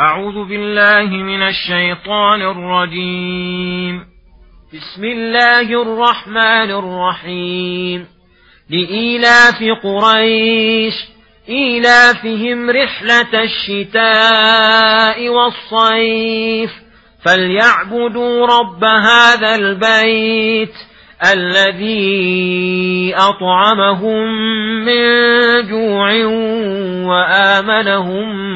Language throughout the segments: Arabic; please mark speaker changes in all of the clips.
Speaker 1: أعوذ بالله من الشيطان الرجيم. بسم الله الرحمن الرحيم. لإيلاف قريش إيلافهم رحلة الشتاء والصيف. فليعبدوا رب هذا البيت الذي أطعمهم من جوع وآمنهم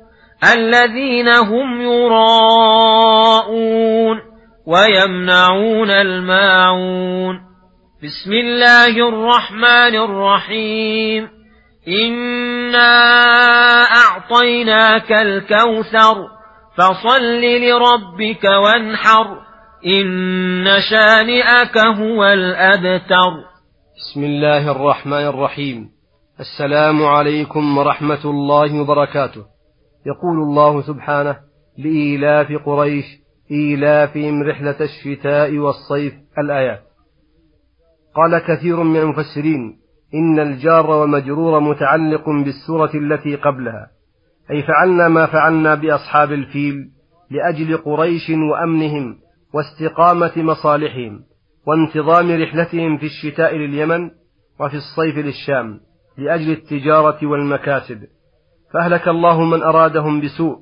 Speaker 1: الذين هم يراءون ويمنعون الماعون. بسم الله الرحمن الرحيم. إنا أعطيناك الكوثر فصل لربك وانحر إن شانئك هو الأبتر.
Speaker 2: بسم الله الرحمن الرحيم. السلام عليكم ورحمة الله وبركاته. يقول الله سبحانه لإيلاف قريش إيلافهم رحلة الشتاء والصيف الآيات. قال كثير من المفسرين إن الجار والمجرور متعلق بالسورة التي قبلها أي فعلنا ما فعلنا بأصحاب الفيل لأجل قريش وأمنهم واستقامة مصالحهم وانتظام رحلتهم في الشتاء لليمن وفي الصيف للشام لأجل التجارة والمكاسب. فأهلك الله من أرادهم بسوء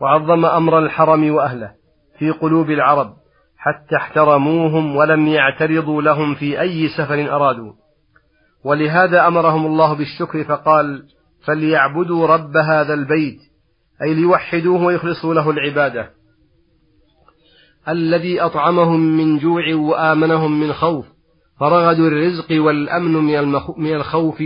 Speaker 2: وعظم أمر الحرم وأهله في قلوب العرب حتى احترموهم ولم يعترضوا لهم في أي سفر أرادوا. ولهذا أمرهم الله بالشكر فقال فليعبدوا رب هذا البيت أي ليوحدوه ويخلصوا له العبادة. الذي أطعمهم من جوع وآمنهم من خوف فرغدوا الرزق والأمن من الخوف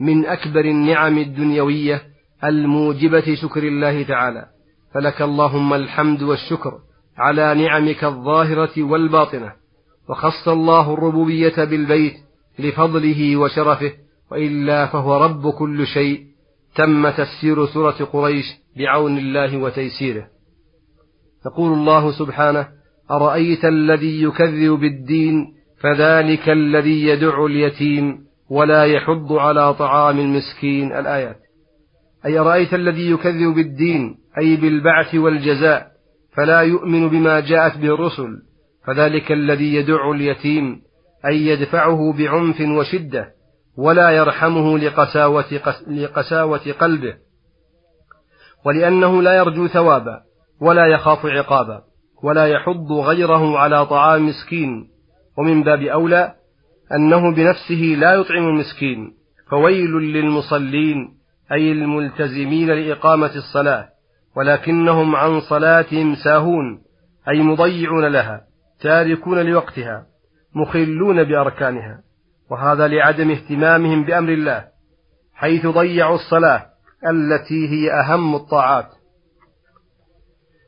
Speaker 2: من أكبر النعم الدنيوية الموجبة شكر الله تعالى. فلك اللهم الحمد والشكر على نعمك الظاهرة والباطنة وخص الله الربوبية بالبيت لفضله وشرفه وإلا فهو رب كل شيء. تم تفسير سورة قريش بعون الله وتيسيره. يقول الله سبحانه أرأيت الذي يكذب بالدين فذلك الذي يدع اليتيم ولا يحض على طعام المسكين. الآيات. أي أرأيت الذي يكذب بالدين أي بالبعث والجزاء فلا يؤمن بما جاءت به الرسل فذلك الذي يدع اليتيم أي يدفعه بعنف وشدة ولا يرحمه لقساوة, لقساوة قلبه ولأنه لا يرجو ثوابا ولا يخاف عقابا ولا يحض غيره على طعام مسكين. ومن باب أولى أنه بنفسه لا يطعم المسكين فويل للمصلين. أي الملتزمين لإقامة الصلاة ولكنهم عن صلاتهم ساهون أي مضيعون لها تاركون لوقتها مخلون بأركانها. وهذا لعدم اهتمامهم بأمر الله حيث ضيعوا الصلاة التي هي أهم الطاعات.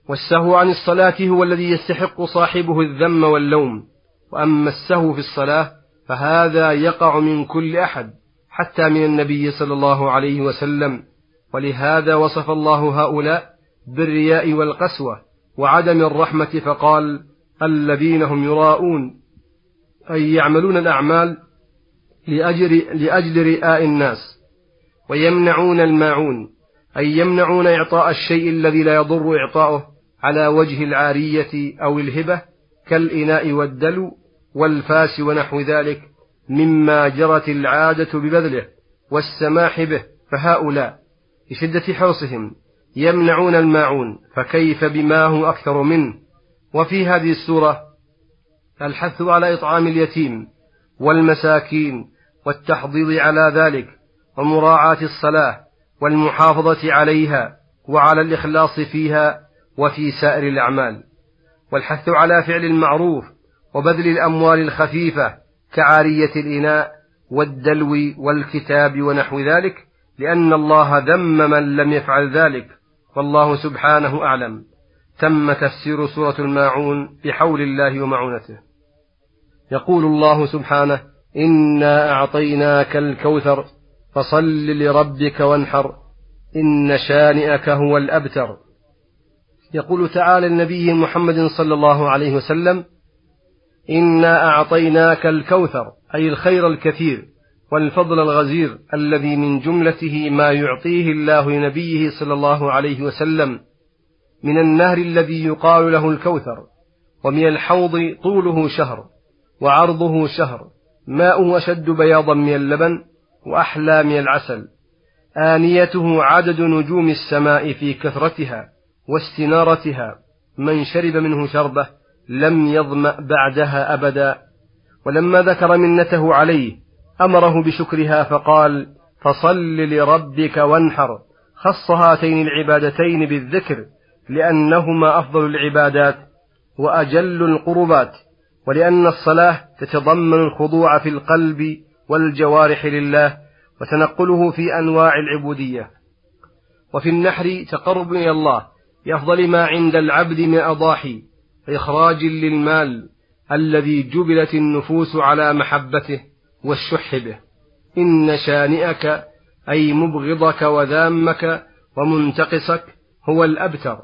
Speaker 2: والسهو عن الصلاة هو الذي يستحق صاحبه الذم واللوم وأما السهو في الصلاة فهذا يقع من كل أحد. حتى من النبي صلى الله عليه وسلم. ولهذا وصف الله هؤلاء بالرياء والقسوة وعدم الرحمة فقال الذين هم يراءون أي يعملون الأعمال لأجل, لأجل رئاء الناس. ويمنعون الماعون أي يمنعون إعطاء الشيء الذي لا يضر إعطاؤه على وجه العارية أو الهبة كالإناء والدلو والفاس ونحو ذلك. مما جرت العادة ببذله والسماح به فهؤلاء لشدة حرصهم يمنعون الماعون فكيف بما هو أكثر منه؟ وفي هذه السورة الحث على إطعام اليتيم والمساكين والتحضيض على ذلك ومراعاة الصلاة والمحافظة عليها وعلى الإخلاص فيها وفي سائر الأعمال. والحث على فعل المعروف وبذل الأموال الخفيفة كعارية الإناء والدلو والكتاب ونحو ذلك لأن الله ذم من لم يفعل ذلك والله سبحانه أعلم. تم تفسير سورة الماعون بحول الله ومعونته. يقول الله سبحانه إنا أعطيناك الكوثر فصل لربك وانحر إن شانئك هو الأبتر. يقول تعالى النبي محمد صلى الله عليه وسلم إنا أعطيناك الكوثر أي الخير الكثير والفضل الغزير الذي من جملته ما يعطيه الله لنبيه صلى الله عليه وسلم من النهر الذي يقال له الكوثر ومن الحوض طوله شهر وعرضه شهر ماؤه أشد بياضا من اللبن وأحلى من العسل آنيته عدد نجوم السماء في كثرتها واستنارتها من شرب منه شربة لم يظمأ بعدها أبدا. ولما ذكر منته عليه أمره بشكرها فقال فصل لربك وانحر. خص هاتين العبادتين بالذكر لأنهما أفضل العبادات وأجل القربات ولأن الصلاة تتضمن الخضوع في القلب والجوارح لله وتنقله في أنواع العبودية. وفي النحر تقرب إلى الله بأفضل ما عند العبد من أضاحي إخراج للمال الذي جبلت النفوس على محبته والشح به. إن شانئك أي مبغضك وذامك ومنتقصك هو الأبتر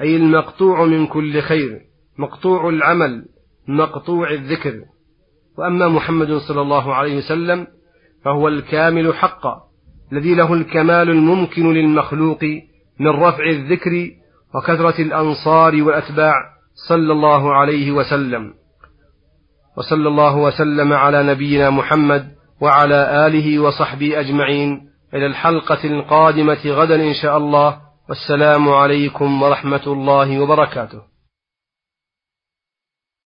Speaker 2: أي المقطوع من كل خير مقطوع العمل مقطوع الذكر. وأما محمد صلى الله عليه وسلم فهو الكامل حقا الذي له الكمال الممكن للمخلوق من رفع الذكر وكثرة الأنصار والأتباع. صلى الله عليه وسلم. وصلى الله وسلم على نبينا محمد وعلى آله وصحبه أجمعين. إلى الحلقة القادمة غدا إن شاء الله. والسلام عليكم ورحمة الله وبركاته.